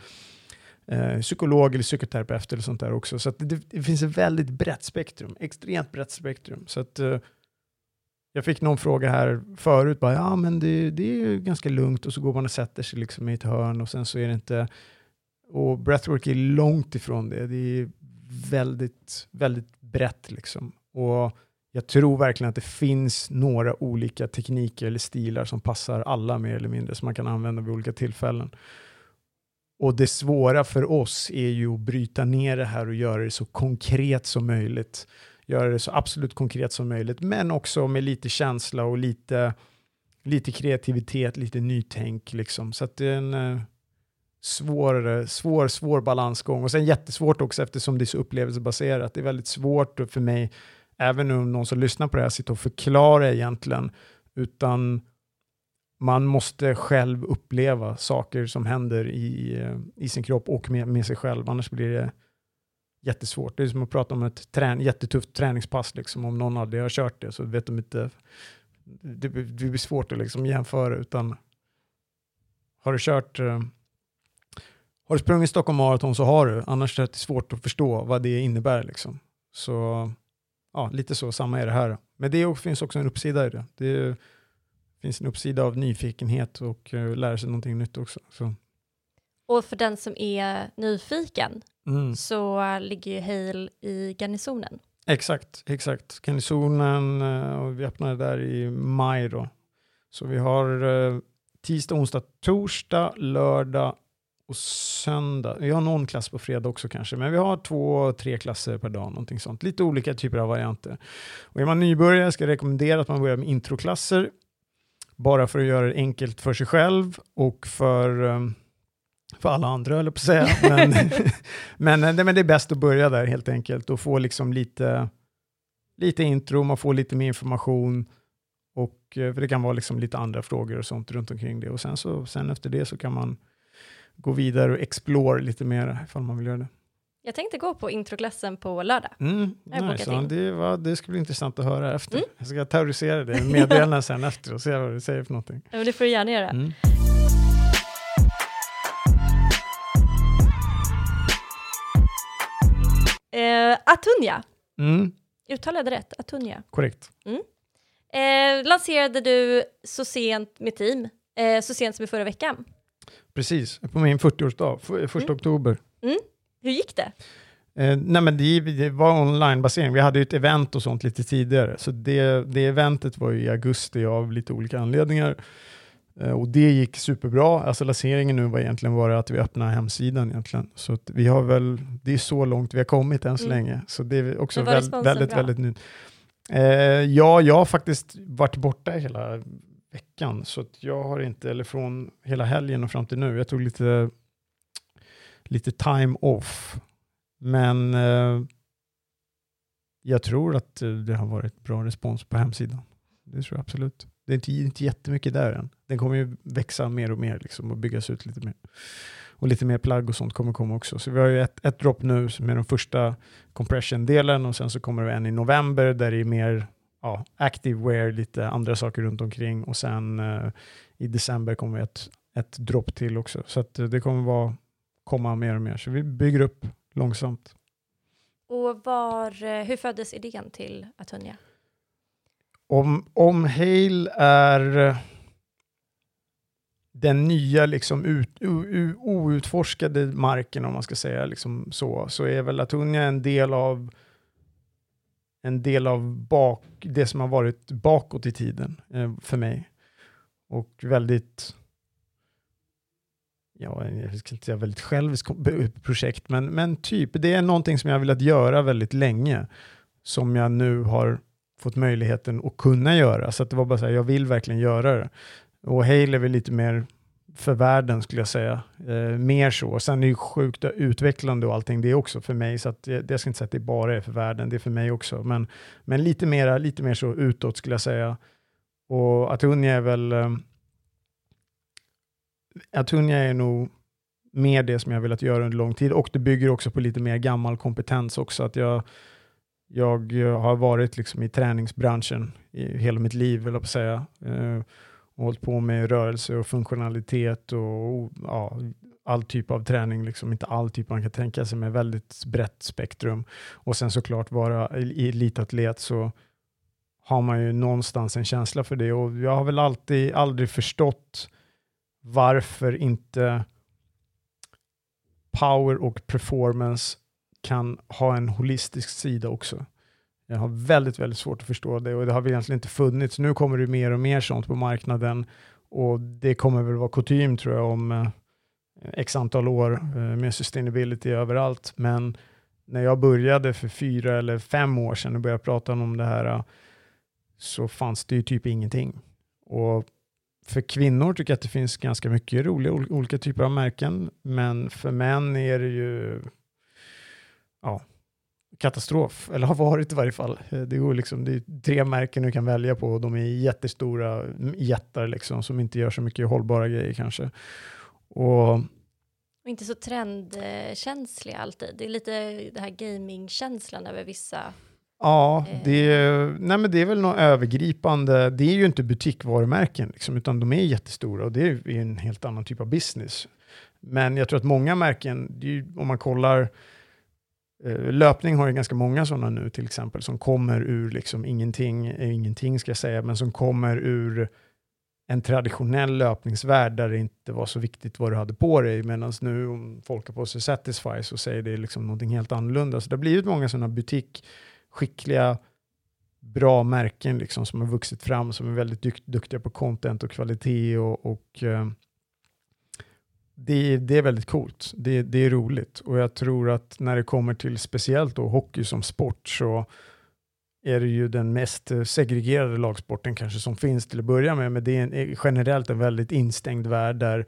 eh, psykolog eller psykoterapeut eller sånt där också. Så det, det, finns ett väldigt brett spektrum, extremt brett spektrum. Så att, eh, jag fick någon fråga här förut, bara, ja men det, det är ganska lugnt och så går man och sätter sig liksom i ett hörn och sen så är det inte, och breathwork är långt ifrån det. Det är väldigt, väldigt brett liksom. Och jag tror verkligen att det finns några olika tekniker eller stilar som passar alla mer eller mindre, som man kan använda vid olika tillfällen. Och det svåra för oss är ju att bryta ner det här och göra det så konkret som möjligt. Göra det så absolut konkret som möjligt, men också med lite känsla och lite, lite kreativitet, lite nytänk. Liksom. Så att det är en eh, svår, svår, svår balansgång. Och sen jättesvårt också eftersom det är så upplevelsebaserat. Det är väldigt svårt för mig, även om någon som lyssnar på det här, sitter och förklara egentligen, utan man måste själv uppleva saker som händer i, eh, i sin kropp och med, med sig själv, annars blir det jättesvårt. Det är som att prata om ett trän jättetufft träningspass, liksom. om någon aldrig har kört det så vet de inte, det, det blir svårt att liksom jämföra, utan har du kört eh, har du sprungit Stockholm Marathon så har du, annars är det svårt att förstå vad det innebär. Liksom. Så ja, lite så, samma är det här. Men det finns också en uppsida i det. det är, finns en uppsida av nyfikenhet och uh, lära sig någonting nytt också. Så. Och för den som är nyfiken mm. så ligger ju Hale i garnisonen. Exakt, exakt. Garnisonen, uh, och vi öppnade där i maj då. Så vi har uh, tisdag, onsdag, torsdag, lördag och söndag. Vi har någon klass på fredag också kanske, men vi har två, tre klasser per dag, någonting sånt. Lite olika typer av varianter. Och är man nybörjare ska jag rekommendera att man börjar med introklasser bara för att göra det enkelt för sig själv och för, um, för alla andra, eller på att säga. Men, men, nej, men det är bäst att börja där helt enkelt och få liksom lite, lite intro, man får lite mer information och eh, för det kan vara liksom lite andra frågor och sånt runt omkring det. Och sen, så, sen efter det så kan man gå vidare och explora lite mer ifall man vill göra det. Jag tänkte gå på introklassen på lördag. Mm, nice. det, var, det ska bli intressant att höra efter. Mm. Jag ska terrorisera dig med meddelanden sen efter och se vad du säger för någonting. Ja, det får du gärna göra. Mm. Eh, Atunya. Mm. Uttalade rätt? Atunya. Korrekt. Mm. Eh, lanserade du så sent med team, eh, så sent som i förra veckan. Precis, på min 40-årsdag, första mm. oktober. Mm. Hur gick det? Eh, nej men det, det var onlinebasering. Vi hade ju ett event och sånt lite tidigare, så det, det eventet var i augusti av lite olika anledningar. Eh, och det gick superbra. Alltså lanseringen nu var egentligen bara att vi öppnade hemsidan egentligen. Så vi har väl, det är så långt vi har kommit än så mm. länge. Så det är också väldigt, väldigt, väldigt nytt. Eh, ja, jag har faktiskt varit borta hela veckan, så jag har inte, eller från hela helgen och fram till nu, jag tog lite lite time off. Men eh, jag tror att det har varit bra respons på hemsidan. Det tror jag absolut. Det är inte, inte jättemycket där än. Den kommer ju växa mer och mer liksom, och byggas ut lite mer. och lite mer plagg och sånt kommer komma också. Så vi har ju ett, ett dropp nu med den första compression-delen och sen så kommer det en i november där det är mer ja, active wear, lite andra saker runt omkring och sen eh, i december kommer ett, ett dropp till också. Så att eh, det kommer vara, komma mer och mer. Så vi bygger upp långsamt. Och var, eh, hur föddes idén till Atunia? Om, om Hale är den nya liksom ut, u, outforskade marken om man ska säga liksom så, så är väl Atunia en del av en del av bak, det som har varit bakåt i tiden eh, för mig. Och väldigt, ja, jag ska inte säga väldigt själviskt projekt, men, men typ, det är någonting som jag har velat göra väldigt länge, som jag nu har fått möjligheten att kunna göra. Så att det var bara så här, jag vill verkligen göra det. Och Hale är väl lite mer för världen skulle jag säga. Eh, mer så. Sen är det ju sjukt utvecklande och allting det också för mig. Så att det, jag ska inte säga att det bara är för världen, det är för mig också. Men, men lite, mera, lite mer så utåt skulle jag säga. Och Atunia är väl... Eh, Eh, Atunia är nog mer det som jag velat göra under lång tid och det bygger också på lite mer gammal kompetens också. Att jag, jag har varit liksom i träningsbranschen i hela mitt liv, vill jag säga. Eh, och hållit på med rörelse och funktionalitet och ja, all typ av träning, liksom inte all typ man kan tänka sig, med väldigt brett spektrum. Och sen såklart vara elitatlet så har man ju någonstans en känsla för det och jag har väl alltid aldrig förstått varför inte power och performance kan ha en holistisk sida också. Jag har väldigt, väldigt svårt att förstå det och det har väl egentligen inte funnits. Nu kommer det mer och mer sånt på marknaden och det kommer väl vara kutym tror jag om eh, x antal år eh, med sustainability överallt. Men när jag började för fyra eller fem år sedan och började prata om det här eh, så fanns det ju typ ingenting. Och för kvinnor tycker jag att det finns ganska mycket roliga olika typer av märken, men för män är det ju ja, katastrof, eller har varit i varje fall. Det är, liksom, det är tre märken du kan välja på och de är jättestora jättar liksom, som inte gör så mycket hållbara grejer kanske. Och, och inte så trendkänsliga alltid. Det är lite det här gamingkänslan över vissa Ja, det är, nej men det är väl något övergripande. Det är ju inte butikvarumärken, liksom, utan de är jättestora och det är en helt annan typ av business. Men jag tror att många märken, ju, om man kollar eh, löpning har ju ganska många sådana nu till exempel som kommer ur liksom ingenting, eh, ingenting ska jag säga, men som kommer ur en traditionell löpningsvärld där det inte var så viktigt vad du hade på dig, medan nu om folk har på sig Satisfy så säger det liksom någonting helt annorlunda. Så det har blivit många sådana butik, skickliga, bra märken liksom som har vuxit fram, som är väldigt dukt, duktiga på content och kvalitet och, och eh, det, det är väldigt coolt. Det, det är roligt och jag tror att när det kommer till speciellt då hockey som sport så är det ju den mest eh, segregerade lagsporten kanske som finns till att börja med, men det är en, eh, generellt en väldigt instängd värld där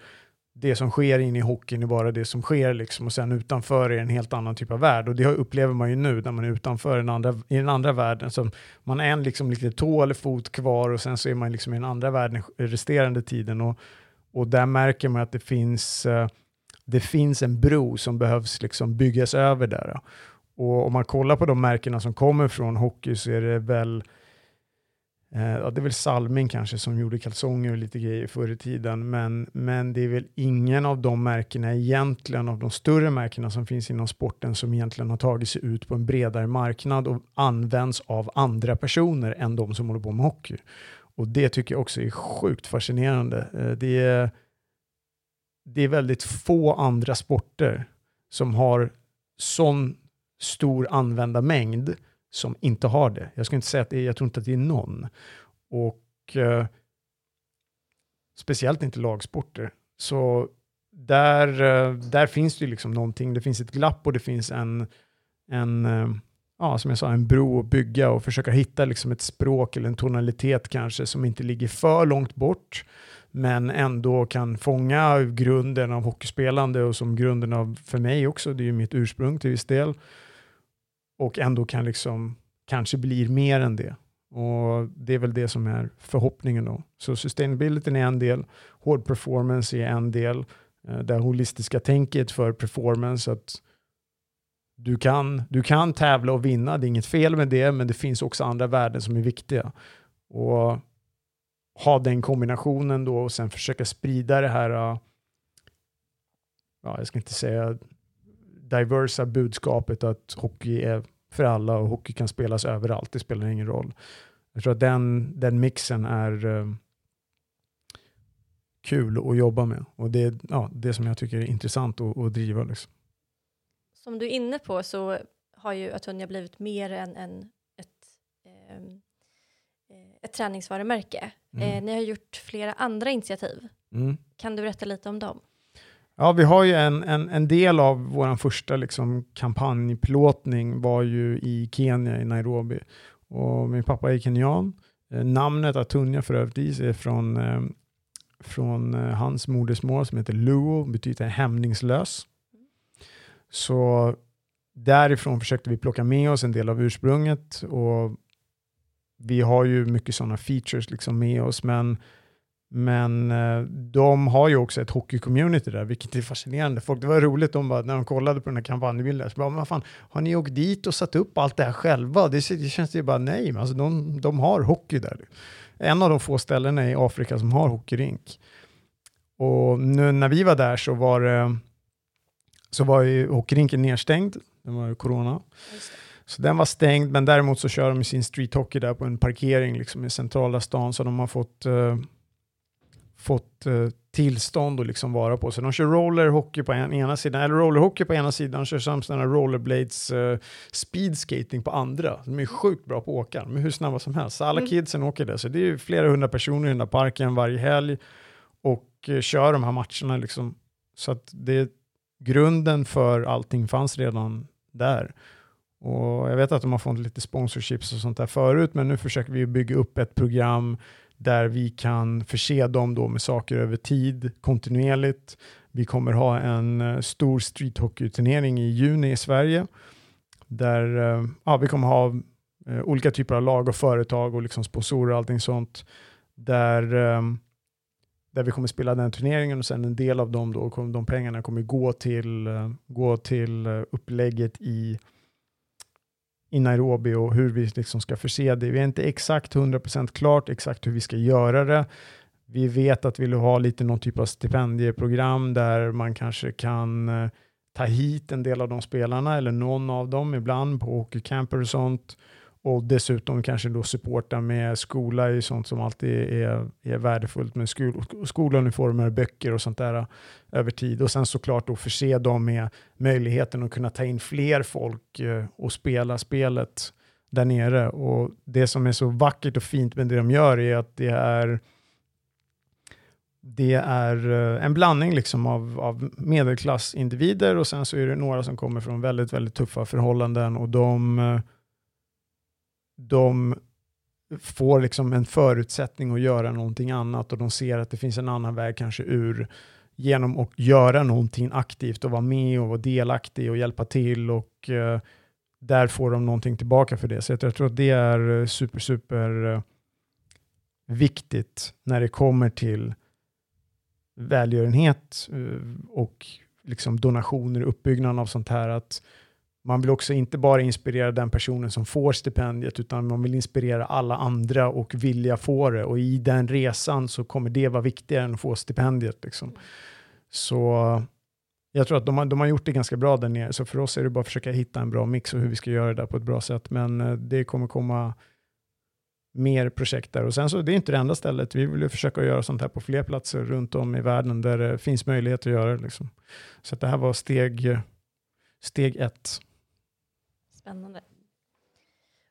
det som sker inne i hockeyn är bara det som sker liksom, och sen utanför är en helt annan typ av värld och det upplever man ju nu när man är utanför den andra, i den andra världen. Så man är en liksom lite tå eller fot kvar och sen så är man liksom i den andra världen resterande tiden och och där märker man att det finns, eh, det finns en bro som behövs liksom byggas över där. Och om man kollar på de märkena som kommer från hockey så är det väl eh, det är väl Salming kanske som gjorde kalsonger och lite grejer förr i tiden, men, men det är väl ingen av de märkena egentligen, av de större märkena som finns inom sporten, som egentligen har tagit sig ut på en bredare marknad och används av andra personer än de som håller på med hockey. Och det tycker jag också är sjukt fascinerande. Eh, det är, det är väldigt få andra sporter som har sån stor användarmängd som inte har det. Jag ska inte säga att det är, jag tror inte att det är någon. Och eh, speciellt inte lagsporter. Så där, eh, där finns det liksom någonting, det finns ett glapp och det finns en, en eh, ja, som jag sa, en bro att bygga och försöka hitta liksom ett språk eller en tonalitet kanske som inte ligger för långt bort men ändå kan fånga grunden av hockeyspelande och som grunden av, för mig också, det är ju mitt ursprung till viss del, och ändå kan liksom kanske blir mer än det. Och det är väl det som är förhoppningen då. Så sustainability är en del, hård performance är en del, eh, det holistiska tänket för performance. Att du kan, du kan tävla och vinna, det är inget fel med det, men det finns också andra värden som är viktiga. Och ha den kombinationen då och sen försöka sprida det här, eh, ja, jag ska inte säga diversa budskapet att hockey är för alla och hockey kan spelas överallt, det spelar ingen roll. Jag tror att den, den mixen är uh, kul att jobba med och det är ja, det som jag tycker är intressant att, att driva. Liksom. Som du är inne på så har ju Atunya blivit mer än, än ett, eh, ett träningsvarumärke. Mm. Eh, ni har gjort flera andra initiativ. Mm. Kan du berätta lite om dem? Ja, vi har ju en, en, en del av vår första liksom, kampanjplåtning var ju i Kenya, i Nairobi. Och min pappa är kenyan. Eh, namnet Atunya för övrigt är från, eh, från eh, hans modersmål som heter Luo, betyder hämningslös. Så därifrån försökte vi plocka med oss en del av ursprunget och vi har ju mycket sådana features liksom med oss, men, men eh, de har ju också ett hockey-community där, vilket är fascinerande. Folk, det var roligt de bara, när de kollade på den här kampanjbilden, så bara, men fan, har ni åkt dit och satt upp allt det här själva? Det, det känns ju bara nej, men alltså de, de har hockey där. En av de få ställena i Afrika som har hockeyrink. Och nu när vi var där så var det så var ju hockeyrinken nedstängd. Det var ju corona. Så den var stängd, men däremot så kör de sin street hockey där på en parkering liksom i centrala stan, så de har fått, uh, fått uh, tillstånd att liksom vara på. Så de kör rollerhockey på en, ena sidan, eller rollerhockey på ena sidan, kör samt rollerblades uh, speedskating på andra. De är sjukt bra på att åka, de är hur snabba som helst. Så alla mm. kidsen åker där, så det är flera hundra personer i den där parken varje helg och kör de här matcherna liksom. Så att det grunden för allting fanns redan där. Och jag vet att de har fått lite sponsorships och sånt där förut, men nu försöker vi bygga upp ett program där vi kan förse dem då med saker över tid kontinuerligt. Vi kommer ha en eh, stor streethockey-turnering i juni i Sverige där eh, ja, vi kommer ha eh, olika typer av lag och företag och liksom sponsorer och allting sånt. Där ehm, där vi kommer spela den turneringen och sen en del av dem då, de pengarna kommer gå till, gå till upplägget i, i Nairobi och hur vi liksom ska förse det. Vi är inte exakt 100% klart exakt hur vi ska göra det. Vi vet att vi vill ha lite någon typ av stipendieprogram där man kanske kan eh, ta hit en del av de spelarna eller någon av dem ibland på hockeycamper och sånt och dessutom kanske då supporta med skola är sånt som alltid är, är värdefullt med skol, skoluniformer, böcker och sånt där äh, över tid. Och sen såklart då förse dem med möjligheten att kunna ta in fler folk äh, och spela spelet där nere. Och det som är så vackert och fint med det de gör är att det är det är äh, en blandning liksom av, av medelklassindivider och sen så är det några som kommer från väldigt, väldigt tuffa förhållanden och de de får liksom en förutsättning att göra någonting annat och de ser att det finns en annan väg kanske ur genom att göra någonting aktivt och vara med och vara delaktig och hjälpa till och eh, där får de någonting tillbaka för det. Så jag tror att det är eh, super, super eh, viktigt när det kommer till välgörenhet eh, och liksom donationer, uppbyggnaden av sånt här, att man vill också inte bara inspirera den personen som får stipendiet, utan man vill inspirera alla andra och vilja få det. Och i den resan så kommer det vara viktigare än att få stipendiet. Liksom. Så jag tror att de har, de har gjort det ganska bra där nere, så för oss är det bara att försöka hitta en bra mix och hur vi ska göra det där på ett bra sätt. Men eh, det kommer komma mer projekt där. Och sen så det är inte det enda stället. Vi vill ju försöka göra sånt här på fler platser runt om i världen där det finns möjlighet att göra det. Liksom. Så det här var steg, steg ett. Spännande.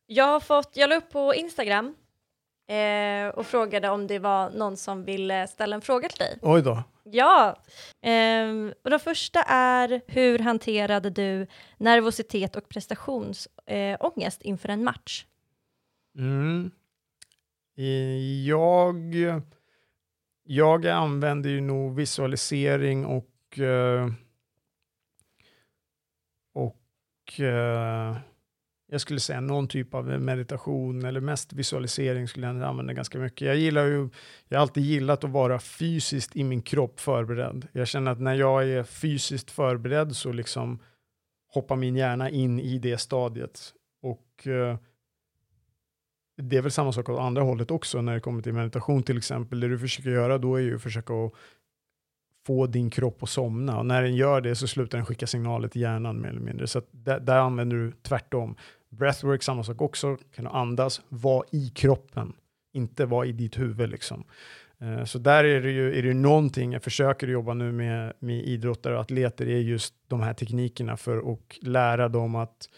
Jag har fått, jag la upp på Instagram eh, och frågade om det var någon som ville ställa en fråga till dig. Oj då. Ja, eh, och den första är hur hanterade du nervositet och prestationsångest eh, inför en match? Mm. Jag, jag använder ju nog visualisering och eh, och eh, jag skulle säga någon typ av meditation eller mest visualisering skulle jag använda ganska mycket. Jag gillar ju, jag har alltid gillat att vara fysiskt i min kropp förberedd. Jag känner att när jag är fysiskt förberedd så liksom hoppar min hjärna in i det stadiet. Och eh, det är väl samma sak åt andra hållet också när det kommer till meditation till exempel. Det du försöker göra då är ju att försöka att få din kropp att somna. Och när den gör det så slutar den skicka signaler till hjärnan mer eller mindre. Så där, där, använder du tvärtom. Breathwork, samma sak också. Kan du andas, vara i kroppen, inte vara i ditt huvud. Liksom. Eh, så där är det ju är det någonting jag försöker jobba nu med, med idrottare och atleter, är just de här teknikerna för att lära dem att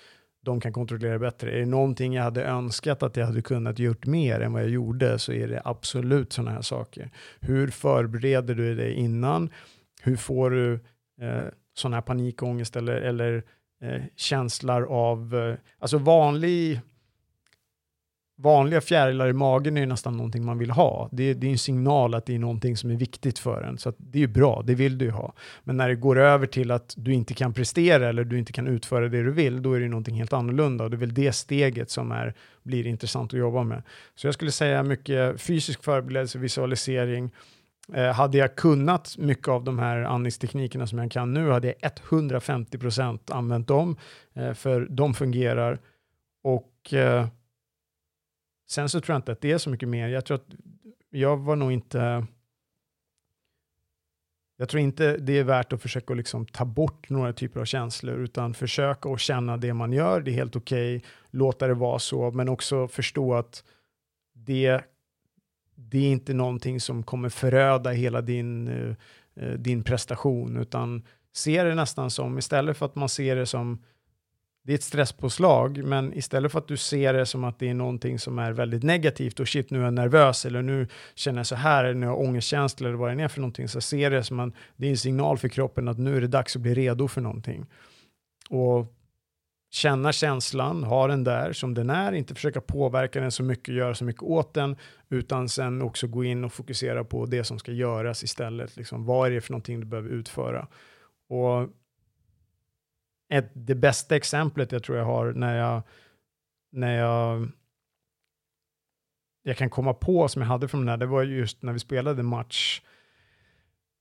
de kan kontrollera bättre. Är det någonting jag hade önskat att jag hade kunnat gjort mer än vad jag gjorde så är det absolut sådana här saker. Hur förbereder du dig innan? Hur får du eh, sån här panikångest eller, eller eh, känslor av, eh, alltså vanlig vanliga fjärilar i magen är nästan någonting man vill ha. Det, det är en signal att det är någonting som är viktigt för en. Så det är ju bra, det vill du ju ha. Men när det går över till att du inte kan prestera eller du inte kan utföra det du vill, då är det någonting helt annorlunda. Och det är väl det steget som är, blir intressant att jobba med. Så jag skulle säga mycket fysisk förberedelse, visualisering. Eh, hade jag kunnat mycket av de här andningsteknikerna som jag kan nu, hade jag 150% använt dem, eh, för de fungerar. Och eh, Sen så tror jag inte att det är så mycket mer. Jag tror att jag var nog inte... Jag tror inte det är värt att försöka liksom ta bort några typer av känslor, utan försöka att känna det man gör. Det är helt okej, okay, låta det vara så, men också förstå att det, det är inte någonting som kommer föröda hela din, eh, eh, din prestation, utan se det nästan som, istället för att man ser det som det är ett stresspåslag, men istället för att du ser det som att det är någonting som är väldigt negativt och shit, nu är jag nervös eller nu känner jag så här, eller nu har jag ångestkänsla eller vad det är för någonting, så ser det som att det är en signal för kroppen att nu är det dags att bli redo för någonting. Och känna känslan, ha den där som den är, inte försöka påverka den så mycket, göra så mycket åt den, utan sen också gå in och fokusera på det som ska göras istället. Liksom, vad är det för någonting du behöver utföra? Och ett, det bästa exemplet jag tror jag har när jag, när jag, jag kan komma på som jag hade från den här, det var just när vi spelade match,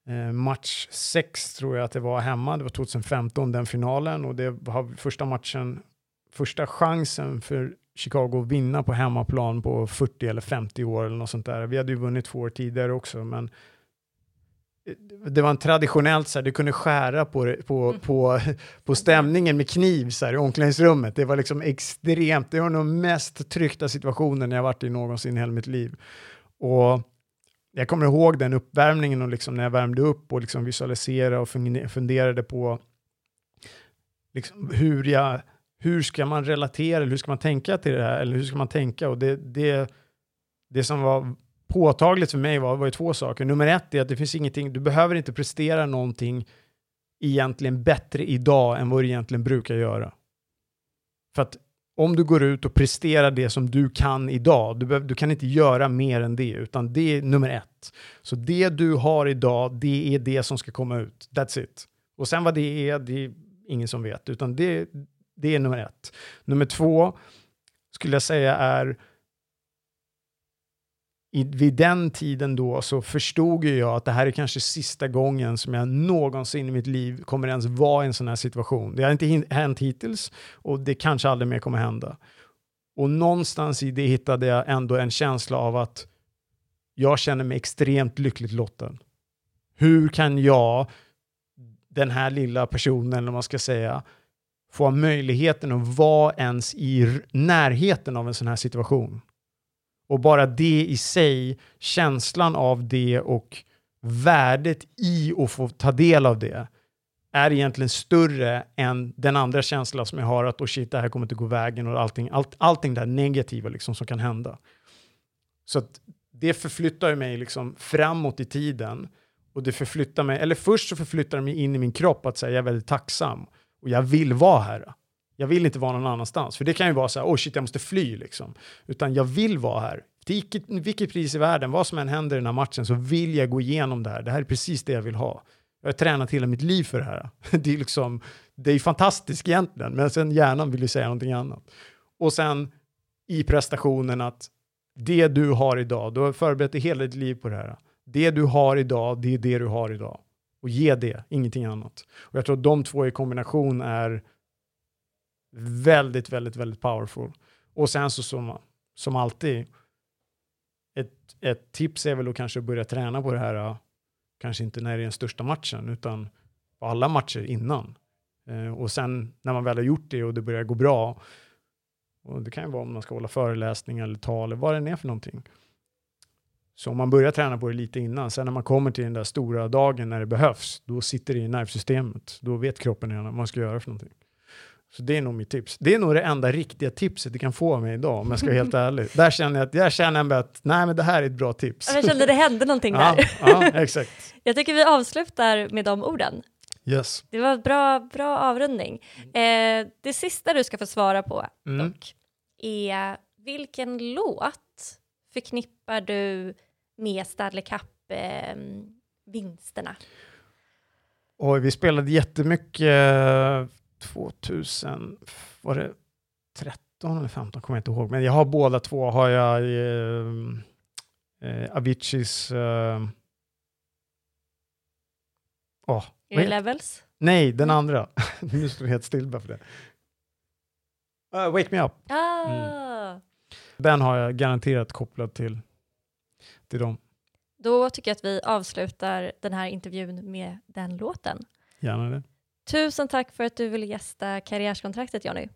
eh, match 6 tror jag att det var hemma, det var 2015 den finalen och det var första matchen, första chansen för Chicago att vinna på hemmaplan på 40 eller 50 år eller något sånt där. Vi hade ju vunnit två år tidigare också, men det var en traditionellt så här, du kunde skära på, på, mm. på, på stämningen med kniv så här, i omklädningsrummet. Det var liksom extremt, det var nog mest tryckta situationen jag varit i någonsin i hela mitt liv. Och jag kommer ihåg den uppvärmningen och liksom när jag värmde upp och liksom visualiserade och funderade på liksom hur, jag, hur ska man relatera, eller hur ska man tänka till det här, eller hur ska man tänka? Och det, det, det som var påtagligt för mig var, var ju två saker. Nummer ett är att det finns ingenting, du behöver inte prestera någonting egentligen bättre idag än vad du egentligen brukar göra. För att om du går ut och presterar det som du kan idag, du, behöver, du kan inte göra mer än det, utan det är nummer ett. Så det du har idag, det är det som ska komma ut. That's it. Och sen vad det är, det är ingen som vet, utan det, det är nummer ett. Nummer två skulle jag säga är i, vid den tiden då så förstod jag att det här är kanske sista gången som jag någonsin i mitt liv kommer ens vara i en sån här situation. Det har inte hänt hittills och det kanske aldrig mer kommer hända. Och någonstans i det hittade jag ändå en känsla av att jag känner mig extremt lyckligt lottad. Hur kan jag, den här lilla personen, eller vad man ska säga, få möjligheten att vara ens i närheten av en sån här situation? Och bara det i sig, känslan av det och värdet i att få ta del av det är egentligen större än den andra känslan som jag har att oh shit, det här kommer inte gå vägen och allting, allt, allting där negativa liksom som kan hända. Så att det förflyttar mig liksom framåt i tiden och det förflyttar mig, eller först så förflyttar det mig in i min kropp att säga jag är väldigt tacksam och jag vill vara här. Jag vill inte vara någon annanstans. För det kan ju vara så här, oh shit, jag måste fly liksom. Utan jag vill vara här. Till vilket, vilket pris i världen, vad som än händer i den här matchen, så vill jag gå igenom det här. Det här är precis det jag vill ha. Jag har tränat hela mitt liv för det här. Det är liksom, det är fantastiskt egentligen, men sen hjärnan vill ju säga någonting annat. Och sen i prestationen att det du har idag, du har förberett dig hela ditt liv på det här. Det du har idag, det är det du har idag. Och ge det, ingenting annat. Och jag tror att de två i kombination är väldigt, väldigt, väldigt powerful. Och sen så som, som alltid, ett, ett tips är väl att kanske börja träna på det här, äh, kanske inte när det är den största matchen, utan på alla matcher innan. Eh, och sen när man väl har gjort det och det börjar gå bra, och det kan ju vara om man ska hålla föreläsningar eller tal eller vad det är för någonting. Så om man börjar träna på det lite innan, sen när man kommer till den där stora dagen när det behövs, då sitter det i nervsystemet. Då vet kroppen redan vad man ska göra för någonting. Så det är nog mitt tips. Det är nog det enda riktiga tipset du kan få av mig idag, om jag ska vara helt ärlig. Där känner jag att, jag känner att nej, men det här är ett bra tips. Jag kände det hände någonting ja, där. ja, exakt. Jag tycker vi avslutar med de orden. Yes. Det var en bra, bra avrundning. Eh, det sista du ska få svara på Mm. dock är vilken låt förknippar du med Stanley Cup-vinsterna? Oj, vi spelade jättemycket eh, 2000, var det 13 eller 15, kommer jag inte ihåg. Men jag har båda två, har jag eh, eh, Aviciis... Eh, åh, är det Levels? Nej, den andra. nu står jag helt still bara för det. Uh, wake me up. Ah. Den har jag garanterat kopplat till, till dem. Då tycker jag att vi avslutar den här intervjun med den låten. Gärna det. Tusen tack för att du ville gästa Karriärskontraktet, Jonny.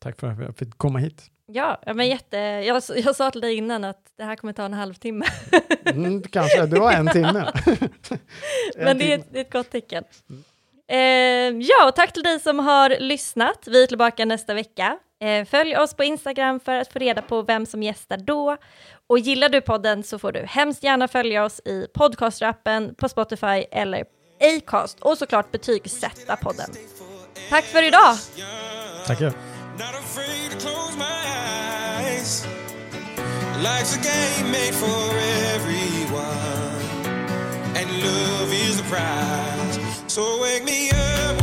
Tack för att jag fick komma hit. Ja, men jätte, jag, jag sa till dig innan att det här kommer ta en halvtimme. Mm, kanske, det var en timme. En Men det är, ett, det är ett gott tecken. Eh, ja, tack till dig som har lyssnat. Vi är tillbaka nästa vecka. Eh, följ oss på Instagram för att få reda på vem som gästar då. Och gillar du podden så får du hemskt gärna följa oss i podcastrappen på Spotify eller Acast och såklart betygsätta podden. Tack för idag! Tackar. Not afraid to close my eyes. Life's a game made for everyone, and love is the prize. So wake me up